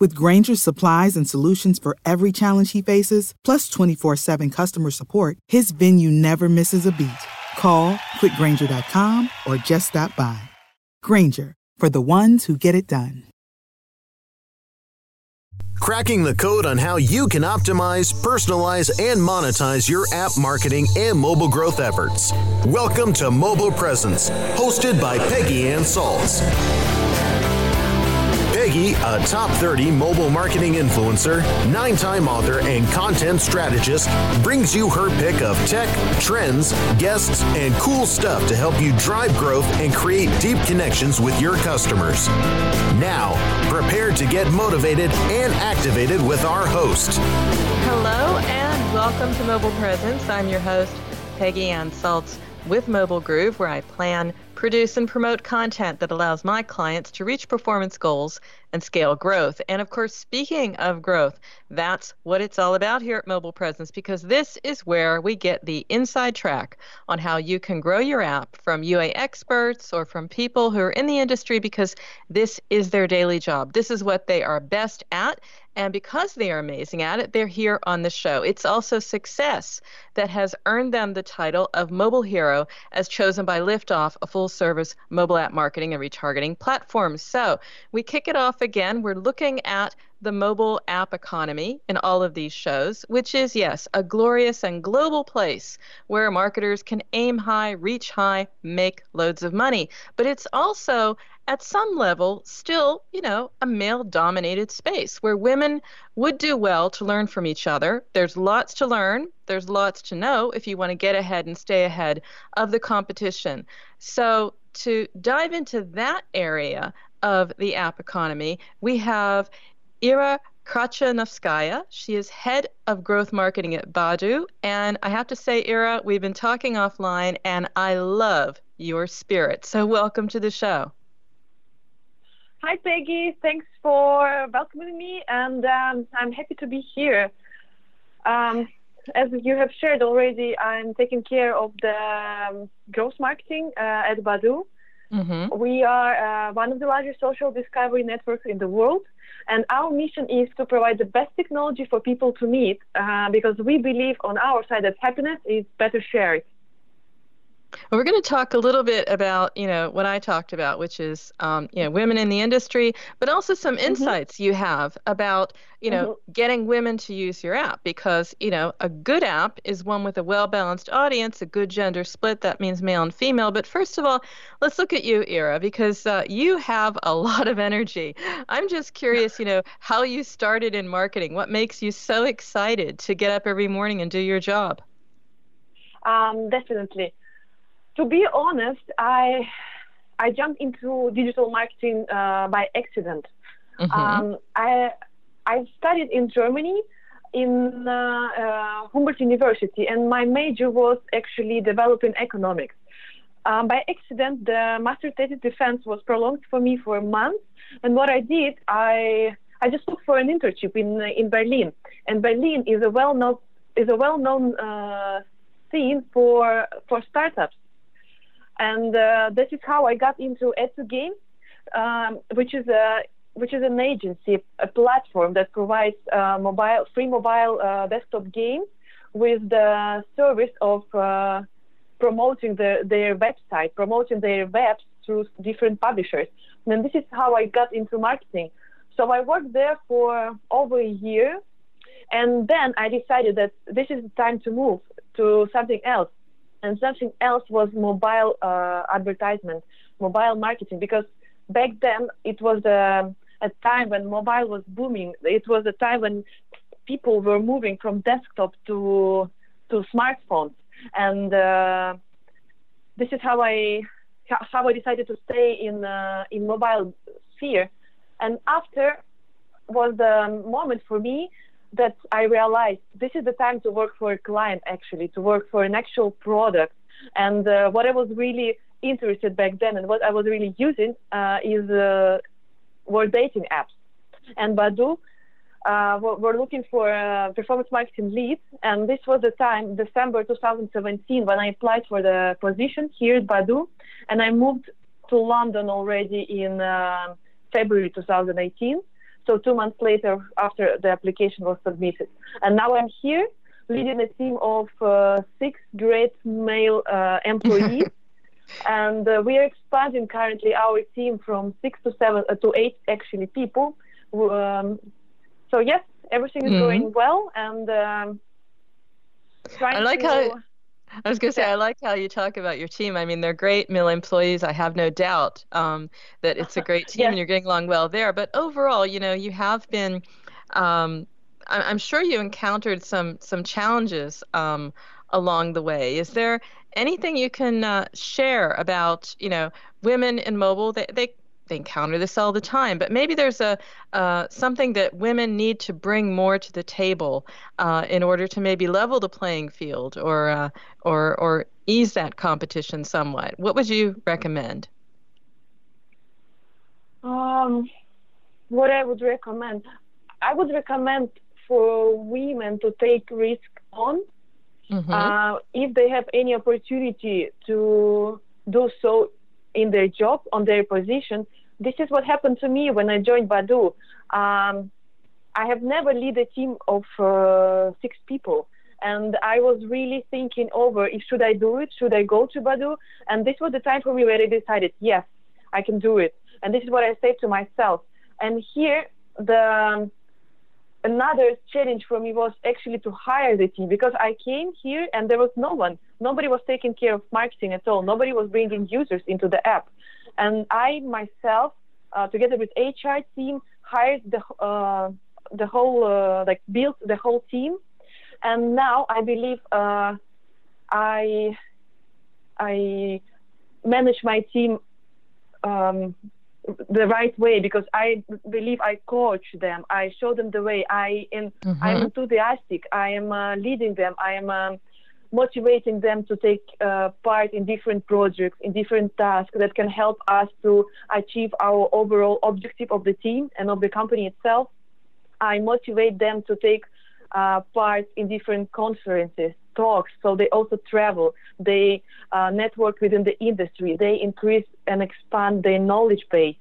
With Grainger's supplies and solutions for every challenge he faces, plus 24 7 customer support, his venue never misses a beat. Call quickgranger.com or just stop by. Grainger, for the ones who get it done. Cracking the code on how you can optimize, personalize, and monetize your app marketing and mobile growth efforts. Welcome to Mobile Presence, hosted by Peggy Ann Salz. Peggy, a top 30 mobile marketing influencer, nine time author, and content strategist, brings you her pick of tech, trends, guests, and cool stuff to help you drive growth and create deep connections with your customers. Now, prepare to get motivated and activated with our host. Hello, and welcome to Mobile Presence. I'm your host, Peggy Ann Salz with Mobile Groove, where I plan produce and promote content that allows my clients to reach performance goals and scale growth. And of course, speaking of growth, that's what it's all about here at Mobile Presence because this is where we get the inside track on how you can grow your app from UA experts or from people who are in the industry because this is their daily job. This is what they are best at. And because they are amazing at it, they're here on the show. It's also success that has earned them the title of Mobile Hero as chosen by Liftoff, a full service mobile app marketing and retargeting platform. So we kick it off again. We're looking at the mobile app economy in all of these shows, which is, yes, a glorious and global place where marketers can aim high, reach high, make loads of money. But it's also at some level still, you know, a male dominated space where women would do well to learn from each other. There's lots to learn, there's lots to know if you want to get ahead and stay ahead of the competition. So, to dive into that area of the app economy, we have Ira Krachanovskaya. She is head of growth marketing at Badoo. And I have to say, Ira, we've been talking offline, and I love your spirit. So, welcome to the show. Hi, Peggy. Thanks for welcoming me, and um, I'm happy to be here. Um, as you have shared already, I'm taking care of the um, growth marketing uh, at Badoo. Mm-hmm. We are uh, one of the largest social discovery networks in the world, and our mission is to provide the best technology for people to meet uh, because we believe on our side that happiness is better shared. Well, we're going to talk a little bit about, you know, what I talked about, which is, um, you know, women in the industry, but also some mm-hmm. insights mm-hmm. you have about, you know, mm-hmm. getting women to use your app because, you know, a good app is one with a well balanced audience, a good gender split. That means male and female. But first of all, let's look at you, Ira, because uh, you have a lot of energy. I'm just curious, you know, how you started in marketing. What makes you so excited to get up every morning and do your job? Um, definitely to be honest, I I jumped into digital marketing uh, by accident. Mm-hmm. Um, I I studied in Germany in uh, uh, Humboldt University, and my major was actually developing economics. Um, by accident, the master thesis defense was prolonged for me for a month, and what I did, I I just looked for an internship in in Berlin, and Berlin is a well known is a well known uh, scene for for startups and uh, this is how I got into Add2Game, um, which is a which is an agency, a platform that provides uh, mobile free mobile uh, desktop games with the service of uh, promoting the, their website, promoting their webs through different publishers. And this is how I got into marketing. So I worked there for over a year, and then I decided that this is the time to move to something else. And something else was mobile uh, advertisement, mobile marketing, because back then it was a, a time when mobile was booming. It was a time when people were moving from desktop to to smartphones, and uh, this is how I how I decided to stay in uh, in mobile sphere. And after was the moment for me that I realized this is the time to work for a client, actually, to work for an actual product. And uh, what I was really interested back then and what I was really using uh, is uh, were dating apps. And Badoo uh, we're looking for a performance marketing lead. And this was the time, December 2017, when I applied for the position here at Badoo, And I moved to London already in uh, February 2018. So two months later, after the application was submitted, and now I'm here leading a team of uh, six great male uh, employees, and uh, we are expanding currently our team from six to seven uh, to eight actually people. Um, so yes, everything is mm-hmm. going well, and um, I like to, how I was going to say, I like how you talk about your team. I mean, they're great mill employees. I have no doubt um, that it's a great team and you're getting along well there. But overall, you know, you have been, um, I'm sure you encountered some some challenges um, along the way. Is there anything you can uh, share about, you know, women in mobile? They, they they encounter this all the time. But maybe there's a uh, something that women need to bring more to the table uh, in order to maybe level the playing field or uh, or or ease that competition somewhat. What would you recommend? Um, what I would recommend, I would recommend for women to take risk on mm-hmm. Uh, if they have any opportunity to do so in their job on their position this is what happened to me when I joined Badoo. Um, I have never led a team of uh, six people. And I was really thinking over if should I do it, should I go to Badoo? And this was the time for me where I decided, yes, I can do it. And this is what I said to myself. And here, the um, another challenge for me was actually to hire the team because I came here and there was no one. Nobody was taking care of marketing at all. Nobody was bringing users into the app. And I myself, uh, together with HR team, hired the uh, the whole uh, like built the whole team, and now I believe uh, I I manage my team um, the right way because I believe I coach them. I show them the way. I am mm-hmm. I'm enthusiastic. I am uh, leading them. I am um, motivating them to take uh, part in different projects, in different tasks that can help us to achieve our overall objective of the team and of the company itself. I motivate them to take uh, part in different conferences, talks, so they also travel, they uh, network within the industry, they increase and expand their knowledge base.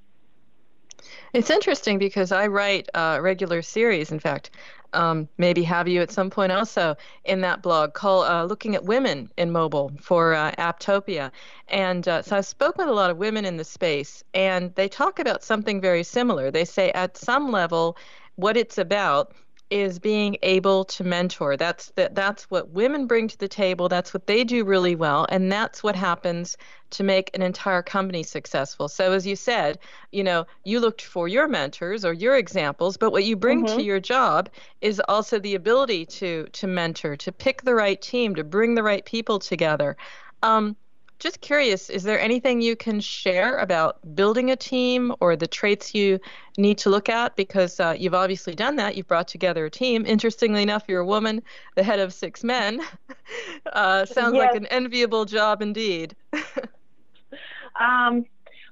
It's interesting because I write a regular series, in fact, um, maybe have you at some point also in that blog called uh, Looking at Women in Mobile for uh, Apptopia. And uh, so I spoke with a lot of women in the space, and they talk about something very similar. They say at some level, what it's about is being able to mentor. That's the, that's what women bring to the table. That's what they do really well, and that's what happens to make an entire company successful. So as you said, you know, you looked for your mentors or your examples, but what you bring mm-hmm. to your job is also the ability to to mentor, to pick the right team, to bring the right people together. Um, just curious, is there anything you can share about building a team or the traits you need to look at? Because uh, you've obviously done that. You've brought together a team. Interestingly enough, you're a woman, the head of six men. Uh, sounds yes. like an enviable job indeed. um,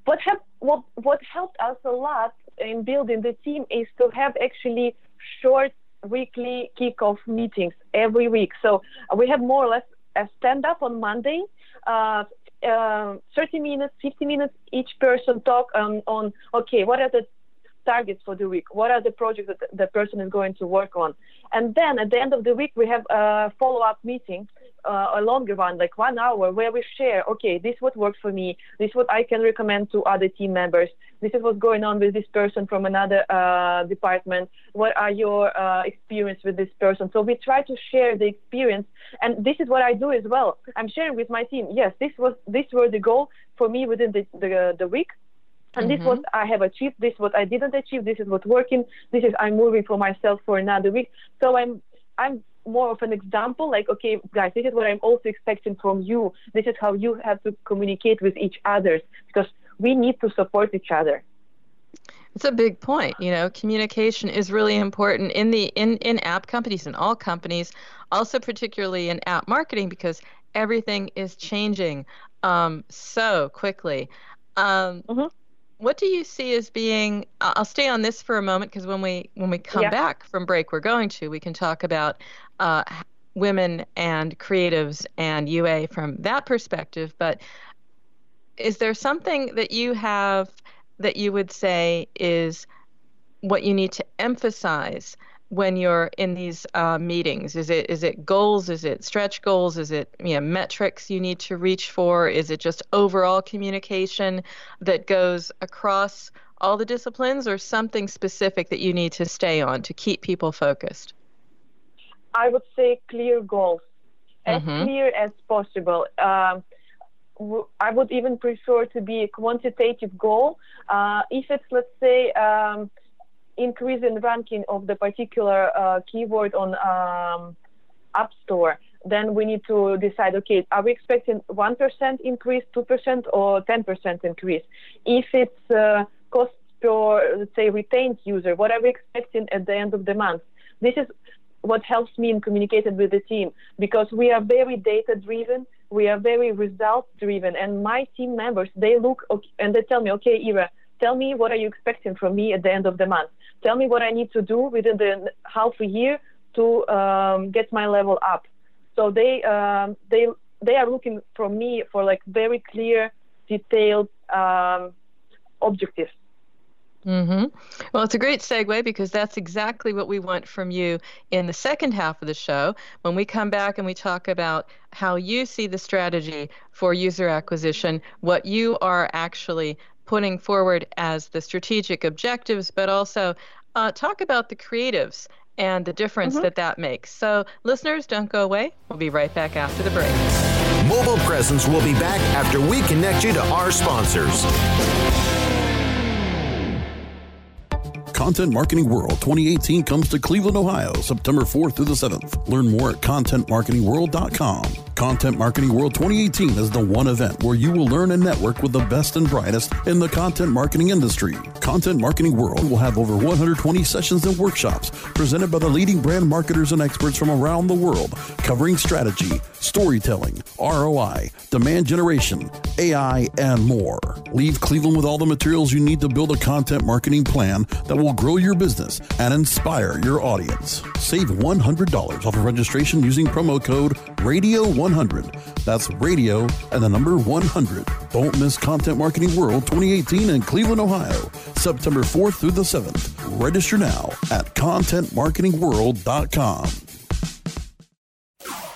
what, have, what, what helped us a lot in building the team is to have actually short weekly kickoff meetings every week. So we have more or less a stand up on Monday uh, uh, 30 minutes, 50 minutes, each person talk um, on, okay, what are the targets for the week? What are the projects that the person is going to work on? And then at the end of the week, we have a follow up meeting, uh, a longer one, like one hour, where we share, okay, this what worked for me, this what I can recommend to other team members, this is what's going on with this person from another uh, department. What are your uh, experience with this person? So we try to share the experience, and this is what I do as well. I'm sharing with my team. Yes, this was this were the goal for me within the the, the week. And mm-hmm. this was I have achieved. This what I didn't achieve. This is what's working. This is I'm moving for myself for another week. So I'm I'm more of an example like okay guys this is what i'm also expecting from you this is how you have to communicate with each other because we need to support each other. It's a big point you know communication is really important in the in in app companies and all companies also particularly in app marketing because everything is changing um, so quickly. Um, mm-hmm. what do you see as being i'll stay on this for a moment because when we when we come yeah. back from break we're going to we can talk about uh, women and creatives and ua from that perspective but is there something that you have that you would say is what you need to emphasize when you're in these uh, meetings? Is it is it goals? Is it stretch goals? Is it you know, metrics you need to reach for? Is it just overall communication that goes across all the disciplines, or something specific that you need to stay on to keep people focused? I would say clear goals, as mm-hmm. clear as possible. Um, I would even prefer to be a quantitative goal. Uh, if it's, let's say, um, increase in ranking of the particular uh, keyword on um, App Store, then we need to decide, okay, are we expecting 1% increase, 2%, or 10% increase? If it's uh, cost per, let's say, retained user, what are we expecting at the end of the month? This is what helps me in communicating with the team because we are very data driven, we are very result driven, and my team members, they look okay, and they tell me, okay, Ira, tell me what are you expecting from me at the end of the month tell me what I need to do within the half a year to um, get my level up. So they um, they they are looking from me for like very clear, detailed um, objectives. Mm-hmm. Well, it's a great segue because that's exactly what we want from you in the second half of the show when we come back and we talk about how you see the strategy for user acquisition, what you are actually putting forward as the strategic objectives, but also uh, talk about the creatives and the difference mm-hmm. that that makes. So, listeners, don't go away. We'll be right back after the break. Mobile Presence will be back after we connect you to our sponsors. Content Marketing World 2018 comes to Cleveland, Ohio, September 4th through the 7th. Learn more at contentmarketingworld.com. Content Marketing World 2018 is the one event where you will learn and network with the best and brightest in the content marketing industry. Content Marketing World will have over 120 sessions and workshops presented by the leading brand marketers and experts from around the world, covering strategy, storytelling, ROI, demand generation, AI, and more. Leave Cleveland with all the materials you need to build a content marketing plan that will grow your business and inspire your audience. Save $100 off of registration using promo code RADIO100. That's radio and the number 100. Don't miss Content Marketing World 2018 in Cleveland, Ohio, September 4th through the 7th. Register now at contentmarketingworld.com.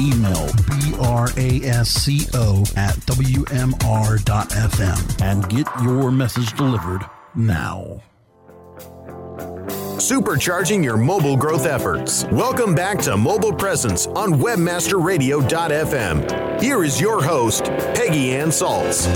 Email brasco at wmr.fm and get your message delivered now. Supercharging your mobile growth efforts. Welcome back to Mobile Presence on WebmasterRadio.fm. Here is your host, Peggy Ann Salz.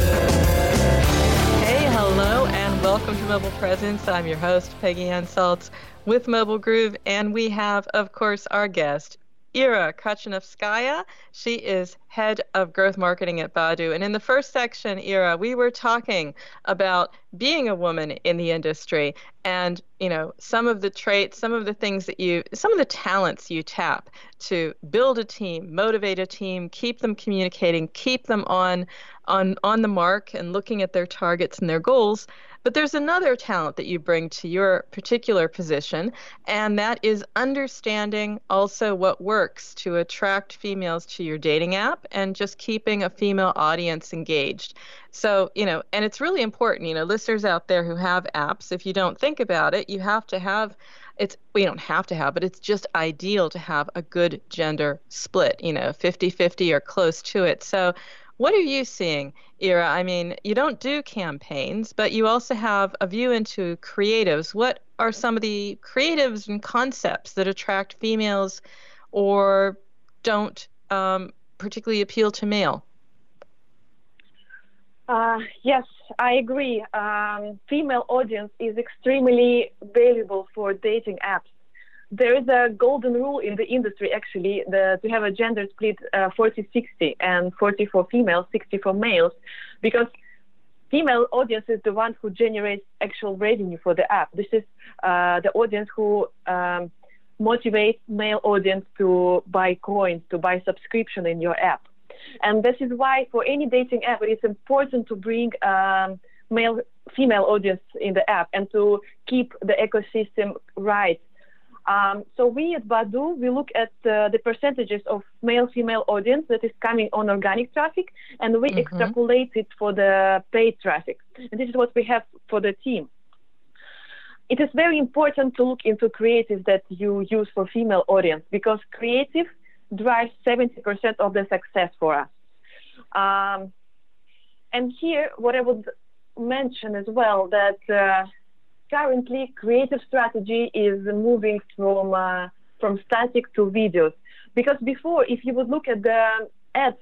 Hey, hello, and welcome to Mobile Presence. I'm your host, Peggy Ann Salz with Mobile Groove, and we have, of course, our guest, Ira Krachenovskaya. She is head of growth marketing at Badoo. And in the first section, Ira, we were talking about being a woman in the industry and, you know, some of the traits, some of the things that you, some of the talents you tap to build a team, motivate a team, keep them communicating, keep them on on on the mark and looking at their targets and their goals but there's another talent that you bring to your particular position, and that is understanding also what works to attract females to your dating app and just keeping a female audience engaged. So, you know, and it's really important, you know, listeners out there who have apps, if you don't think about it, you have to have it's we don't have to have but it's just ideal to have a good gender split you know 50-50 or close to it so what are you seeing, Ira? I mean, you don't do campaigns, but you also have a view into creatives. What are some of the creatives and concepts that attract females or don't um, particularly appeal to male? Uh, yes, I agree. Um, female audience is extremely valuable for dating apps there is a golden rule in the industry actually to have a gender split uh, 40 60 and 40 for females 60 for males because female audience is the one who generates actual revenue for the app. This is uh, the audience who um, motivates male audience to buy coins to buy subscription in your app. And this is why for any dating app it is important to bring um, male female audience in the app and to keep the ecosystem right um, so we at Badoo, we look at uh, the percentages of male-female audience that is coming on organic traffic, and we mm-hmm. extrapolate it for the paid traffic. And this is what we have for the team. It is very important to look into creative that you use for female audience because creative drives 70% of the success for us. Um, and here, what I would mention as well that uh, currently creative strategy is moving from uh, from static to videos. Because before if you would look at the ads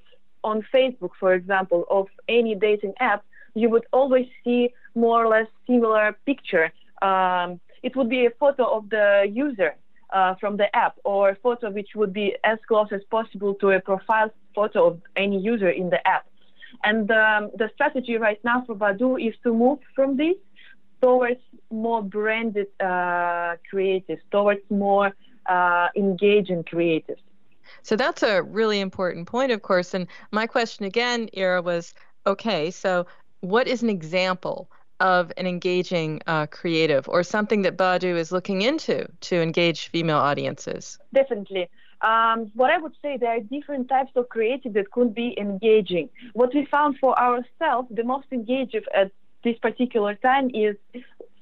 on facebook for example of any dating app you would always see more or less similar picture. Um, it would be a photo of the user uh, from the app or a photo which would be as close as possible to a profile photo of any user in the app. And um, the strategy right now for Badoo is to move from this towards more branded uh, creatives, towards more uh, engaging creatives. So that's a really important point, of course. And my question again, Ira, was okay, so what is an example of an engaging uh, creative or something that Badoo is looking into to engage female audiences? Definitely. Um, what I would say, there are different types of creative that could be engaging. What we found for ourselves, the most engaging at this particular time is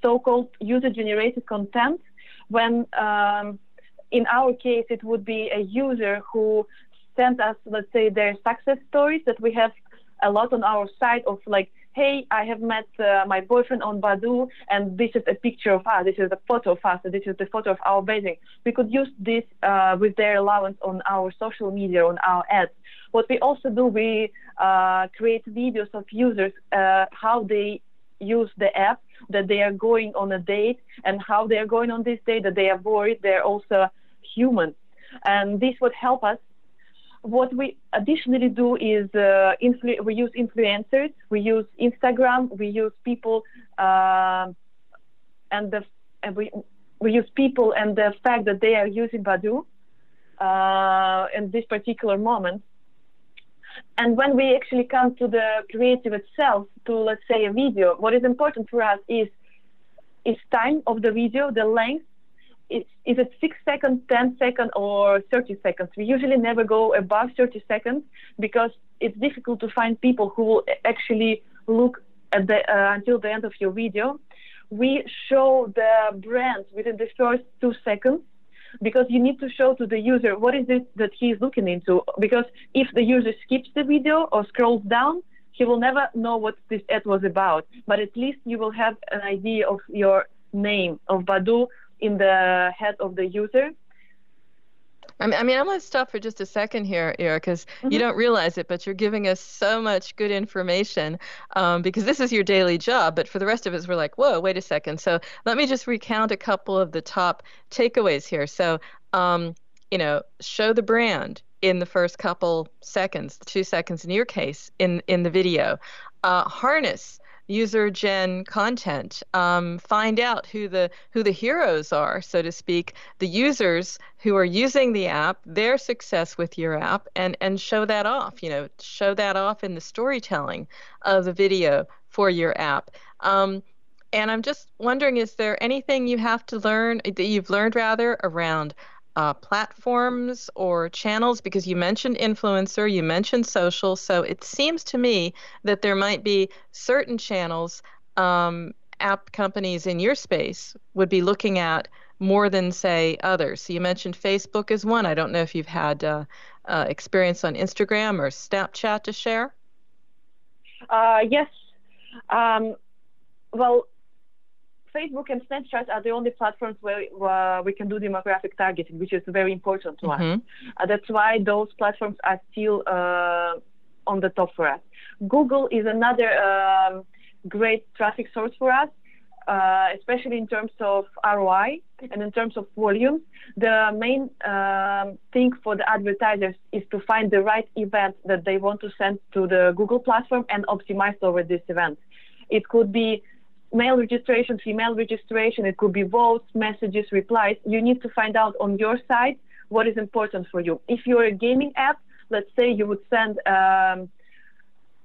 so-called user-generated content when um, in our case it would be a user who sent us let's say their success stories that we have a lot on our site of like hey i have met uh, my boyfriend on badoo and this is a picture of us this is a photo of us this is the photo of our wedding we could use this uh, with their allowance on our social media on our ads. What we also do we uh, create videos of users uh, how they use the app, that they are going on a date, and how they are going on this date, that they are worried, they're also human. And this would help us. What we additionally do is uh, influ- we use influencers, we use Instagram, we use people, uh, and the and we we use people and the fact that they are using Badu uh, in this particular moment and when we actually come to the creative itself, to let's say a video, what is important for us is is time of the video, the length. Is, is it six seconds, 10 seconds, or 30 seconds? We usually never go above 30 seconds because it's difficult to find people who will actually look at the, uh, until the end of your video. We show the brand within the first two seconds because you need to show to the user what is it that he is looking into. Because if the user skips the video or scrolls down, he will never know what this ad was about. But at least you will have an idea of your name of Badoo in the head of the user. I mean, I mean, I'm going to stop for just a second here, Ira, because mm-hmm. you don't realize it, but you're giving us so much good information um, because this is your daily job. But for the rest of us, we're like, whoa, wait a second. So let me just recount a couple of the top takeaways here. So, um, you know, show the brand in the first couple seconds, two seconds in your case, in in the video. Uh, harness user gen content. Um, find out who the who the heroes are, so to speak, the users who are using the app, their success with your app, and and show that off. You know, show that off in the storytelling of the video for your app. Um, and I'm just wondering, is there anything you have to learn that you've learned rather around uh, platforms or channels? Because you mentioned influencer, you mentioned social. So it seems to me that there might be certain channels um, app companies in your space would be looking at more than, say, others. So you mentioned Facebook as one. I don't know if you've had uh, uh, experience on Instagram or Snapchat to share. Uh, yes. Um, well, Facebook and Snapchat are the only platforms where uh, we can do demographic targeting, which is very important to mm-hmm. us. Uh, that's why those platforms are still uh, on the top for us. Google is another um, great traffic source for us, uh, especially in terms of ROI and in terms of volume. The main um, thing for the advertisers is to find the right event that they want to send to the Google platform and optimize over this event. It could be male registration, female registration, it could be votes, messages, replies. You need to find out on your side what is important for you. If you're a gaming app, let's say you would send um,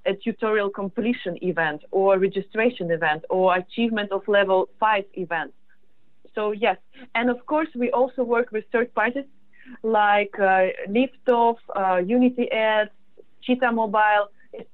a tutorial completion event or registration event or achievement of level 5 event. So yes, and of course we also work with third parties like uh, Liftoff, uh, Unity Ads, Cheetah Mobile,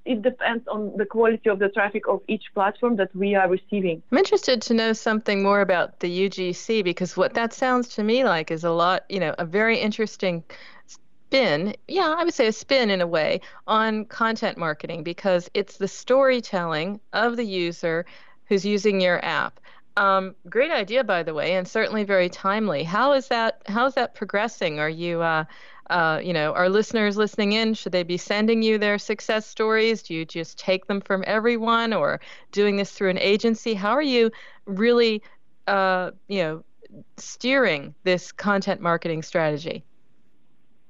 it, depends on the quality of the traffic of each platform that we are receiving. I'm interested to know something more about the UGC because what that sounds to me like is a lot, you know, a very interesting spin, yeah, I would say a spin in a way, on content marketing because it's the storytelling of the user who's using your app. Um, great idea, by the way, and certainly very timely. How is that? How is that progressing? Are you uh, uh, you know, our listeners listening in, should they be sending you their success stories? Do you just take them from everyone or doing this through an agency? How are you really, uh, you know, steering this content marketing strategy?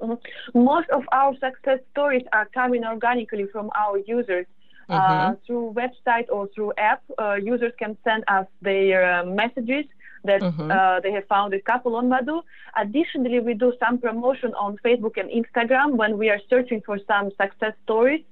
Mm-hmm. Most of our success stories are coming organically from our users. Uh, mm-hmm. Through website or through app, uh, users can send us their uh, messages that mm-hmm. uh, they have found a couple on Badoo. Additionally, we do some promotion on Facebook and Instagram when we are searching for some success stories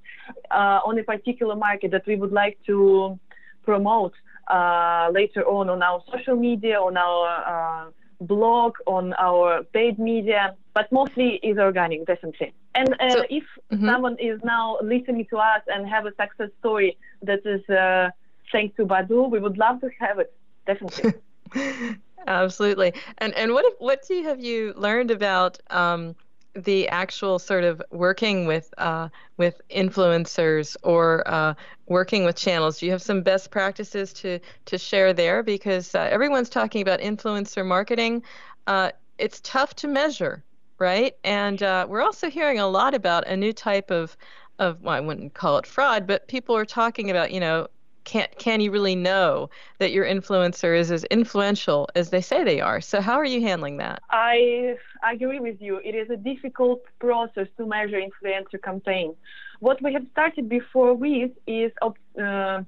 uh, on a particular market that we would like to promote uh, later on on our social media, on our uh, blog, on our paid media, but mostly is organic, definitely. And uh, so, if mm-hmm. someone is now listening to us and have a success story that is uh, thanks to Badoo, we would love to have it, definitely. Absolutely. And and what what do you, have you learned about um, the actual sort of working with uh, with influencers or uh, working with channels? Do you have some best practices to to share there? Because uh, everyone's talking about influencer marketing. Uh, it's tough to measure, right? And uh, we're also hearing a lot about a new type of of well, I wouldn't call it fraud, but people are talking about you know can can you really know that your influencer is as influential as they say they are? So how are you handling that? I agree with you. It is a difficult process to measure influencer campaign. What we have started before with is uh,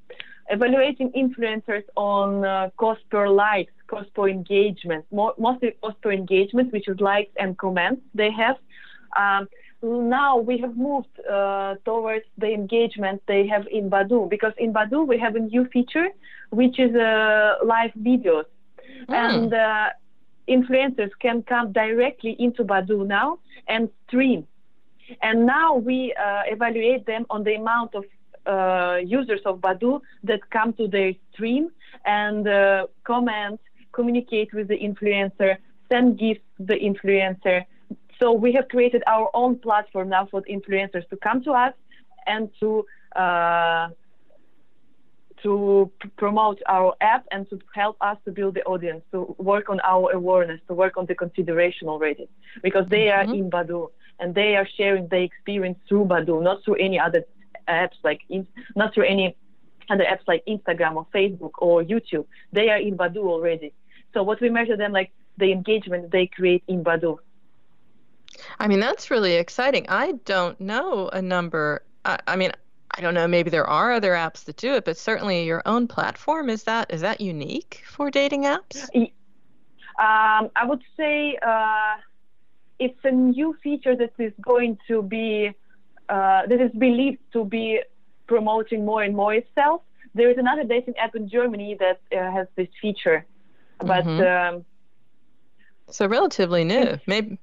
evaluating influencers on uh, cost per likes, cost per engagement, mostly cost per engagement, which is likes and comments they have. Um, now we have moved uh, towards the engagement they have in Badoo because in Badoo we have a new feature which is uh, live videos mm. and uh, influencers can come directly into Badoo now and stream and now we uh, evaluate them on the amount of uh, users of Badoo that come to their stream and uh, comment communicate with the influencer send gifts to the influencer. So we have created our own platform now for influencers to come to us and to uh, to pr- promote our app and to help us to build the audience, to work on our awareness, to work on the consideration already, because they mm-hmm. are in Badoo and they are sharing their experience through Badoo, not through any other apps like in, not through any other apps like Instagram or Facebook or YouTube. They are in Badoo already. So what we measure them like the engagement they create in Badoo. I mean, that's really exciting. I don't know a number. I, I mean, I don't know. Maybe there are other apps that do it, but certainly your own platform is that is that unique for dating apps? Um, I would say uh, it's a new feature that is going to be uh, that is believed to be promoting more and more itself. There is another dating app in Germany that uh, has this feature, but mm-hmm. um, so relatively new. Maybe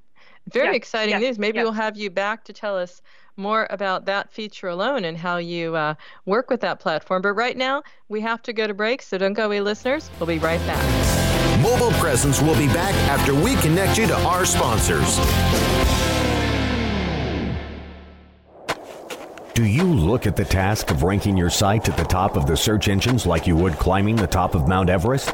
very yeah, exciting yeah, news. Maybe yeah. we'll have you back to tell us more about that feature alone and how you uh, work with that platform. But right now, we have to go to break, so don't go away, listeners. We'll be right back. Mobile Presence will be back after we connect you to our sponsors. Do you look at the task of ranking your site at the top of the search engines like you would climbing the top of Mount Everest?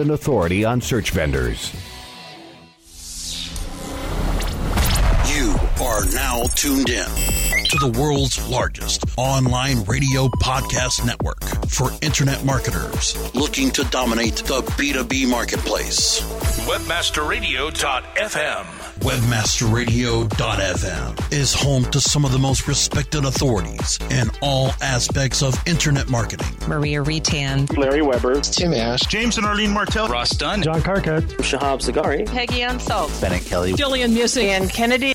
authority on search vendors. Are now tuned in to the world's largest online radio podcast network for internet marketers looking to dominate the B2B marketplace. Webmasterradio.fm. Webmasterradio.fm is home to some of the most respected authorities in all aspects of internet marketing. Maria Retan, Larry Weber, Tim Ash, James and Arlene Martell, Ross Dunn, John Carcutt, Shahab Sagari, Peggy Ann Salz, Bennett Kelly, Jillian Muessig, and Kennedy.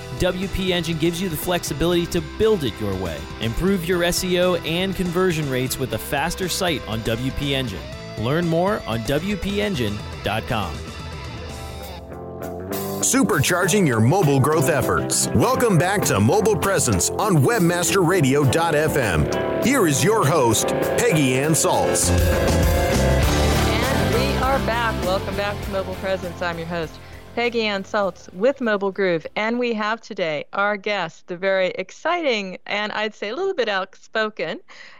WP Engine gives you the flexibility to build it your way. Improve your SEO and conversion rates with a faster site on WP Engine. Learn more on WPEngine.com. Supercharging your mobile growth efforts. Welcome back to Mobile Presence on WebmasterRadio.fm. Here is your host, Peggy Ann Salz. And we are back. Welcome back to Mobile Presence. I'm your host, Peggy Ann Salz with Mobile Groove, and we have today our guest, the very exciting and I'd say a little bit outspoken,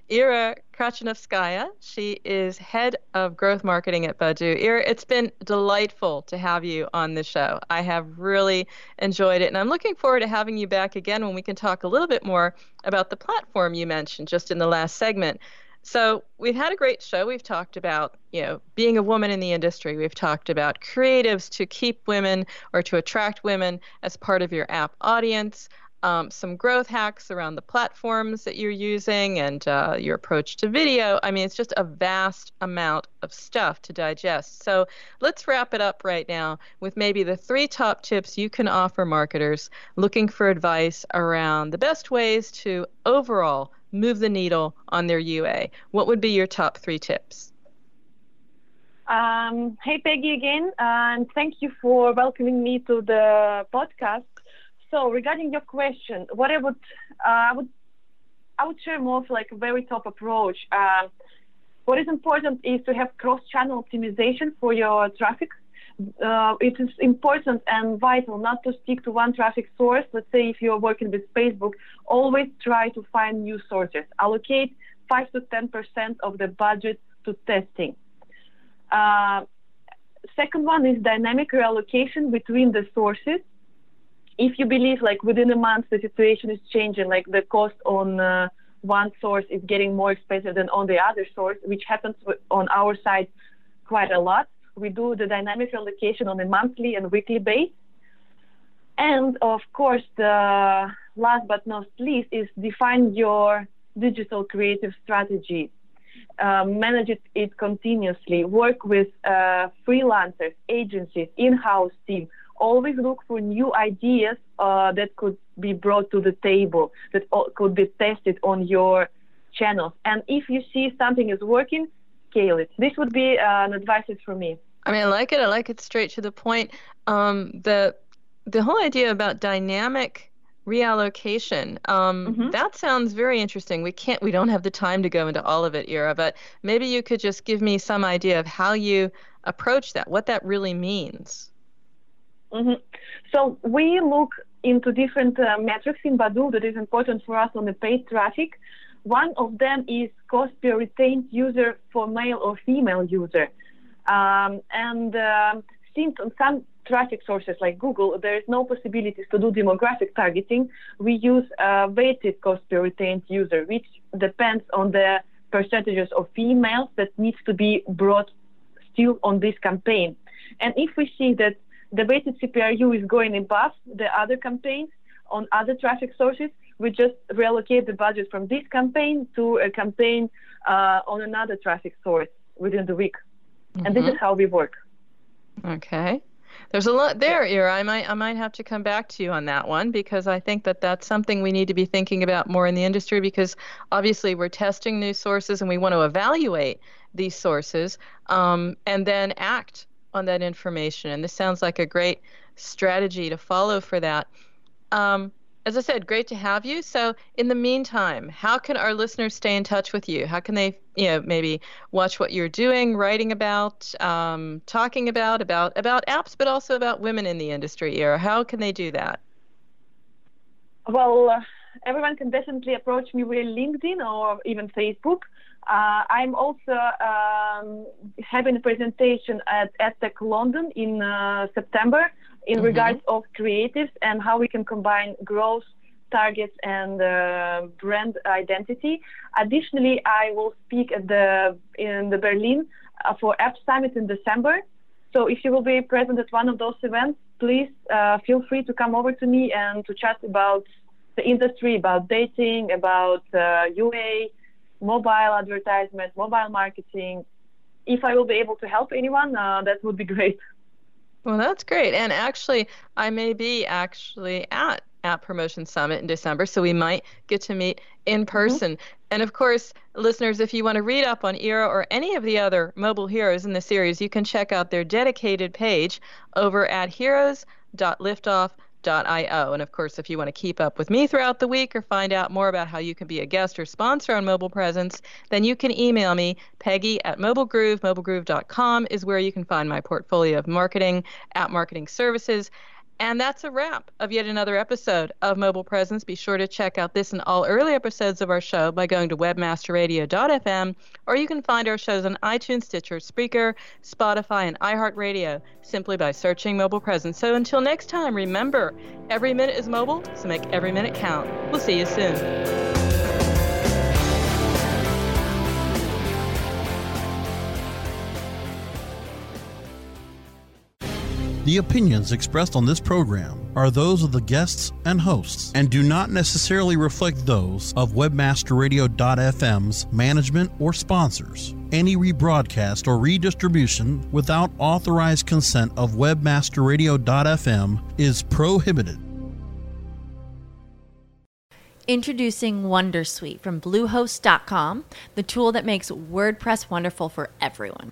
Ira Krachenovskaya. She is head of growth marketing at Badoo. Ira, it's been delightful to have you on the show. I have really enjoyed it, and I'm looking forward to having you back again when we can talk a little bit more about the platform you mentioned just in the last segment. So we've had a great show. We've talked about, you know, being a woman in the industry. We've talked about creatives to keep women or to attract women as part of your app audience. Um, some growth hacks around the platforms that you're using and uh, your approach to video. I mean, it's just a vast amount of stuff to digest. So let's wrap it up right now with maybe the three top tips you can offer marketers looking for advice around the best ways to overall move the needle on their UA? What would be your top three tips? Um, hey, Peggy again, and thank you for welcoming me to the podcast. so regarding your question, what I would, uh, I would, I would share more of like a very top approach. Uh, what is important is to have cross-channel optimization for your traffic. Uh, it is important and vital not to stick to one traffic source. Let's say if you're working with Facebook, always try to find new sources. Allocate five to ten percent of the budget to testing. Uh, second one is dynamic reallocation between the sources if you believe like within a month the situation is changing, like the cost on uh, one source is getting more expensive than on the other source, which happens on our side quite a lot. We do the dynamic allocation on a monthly and weekly base. And of course, the last but not least is define your digital creative strategy. Uh, manage it, it, continuously. Work with uh, freelancers, agencies, in-house team always look for new ideas uh, that could be brought to the table, that could be tested on your channels. And if you see something is working, scale it. This would be uh, an advice from me. I mean, I like it. I like it straight to the point. Um, the the whole idea about dynamic reallocation um, mm-hmm. that sounds very interesting we can't we don't have the time to go into all of it ira but maybe you could just give me some idea of how you approach that what that really means Mm-hmm. So we look into different uh, metrics in Badoo that is important for us on the paid traffic. One of them is cost per retained user for male or female user. Um, and uh, since on some traffic sources like Google, there is no possibilities to do demographic targeting, we use a weighted cost per retained user, which depends on the percentages of females that needs to be brought still on this campaign. And if we see that the weighted CPRU is going above the other campaigns on other traffic sources. We just reallocate the budget from this campaign to a campaign uh, on another traffic source within the week. Mm-hmm. And this is mm-hmm. how we work. Okay. There's a lot there, Ira. I might I might have to come back to you on that one because I think that that's something we need to be thinking about more in the industry because obviously we're testing new sources and we want to evaluate these sources um, and then act on that information. And this sounds like a great strategy to follow for that. Um, as I said, great to have you. So, in the meantime, how can our listeners stay in touch with you? How can they, you know, maybe watch what you're doing, writing about, um, talking about, about about apps, but also about women in the industry? Ira? how can they do that? Well, uh, everyone can definitely approach me via LinkedIn or even Facebook. Uh, I'm also um, having a presentation at AdTech London in uh, September in mm-hmm. regards of creatives and how we can combine growth targets and uh, brand identity. Additionally, I will speak at the in the Berlin uh, for App Summit in December. So if you will be present at one of those events, please uh, feel free to come over to me and to chat about the industry, about dating, about UA uh, mobile advertisement, mobile marketing. If I will be able to help anyone, uh, that would be great. Well, that's great. And actually, I may be actually at App Promotion Summit in December, so we might get to meet in mm-hmm. person. Mm-hmm. And of course, listeners, if you want to read up on Ira or any of the other mobile heroes in the series, you can check out their dedicated page over at heroes.liftoff.com And of course, if you want to keep up with me throughout the week or find out more about how you can be a guest or sponsor on Mobile Presence, then you can email me, Peggy at mobilegroove. Mobilegroove.com is where you can find my portfolio of marketing, app marketing services, and that's a wrap of yet another episode of Mobile Presence. Be sure to check out this and all early episodes of our show by going to webmasterradio.fm, or you can find our shows on iTunes, Stitcher, Spreaker, Spotify, and iHeartRadio simply by searching Mobile Presence. So until next time, remember every minute is mobile, so make every minute count. We'll see you soon. The opinions expressed on this program are those of the guests and hosts and do not necessarily reflect those of webmasterradio.fm's management or sponsors. Any rebroadcast or redistribution without authorized consent of webmasterradio.fm is prohibited. Introducing Wondersuite from Bluehost.com, the tool that makes WordPress wonderful for everyone.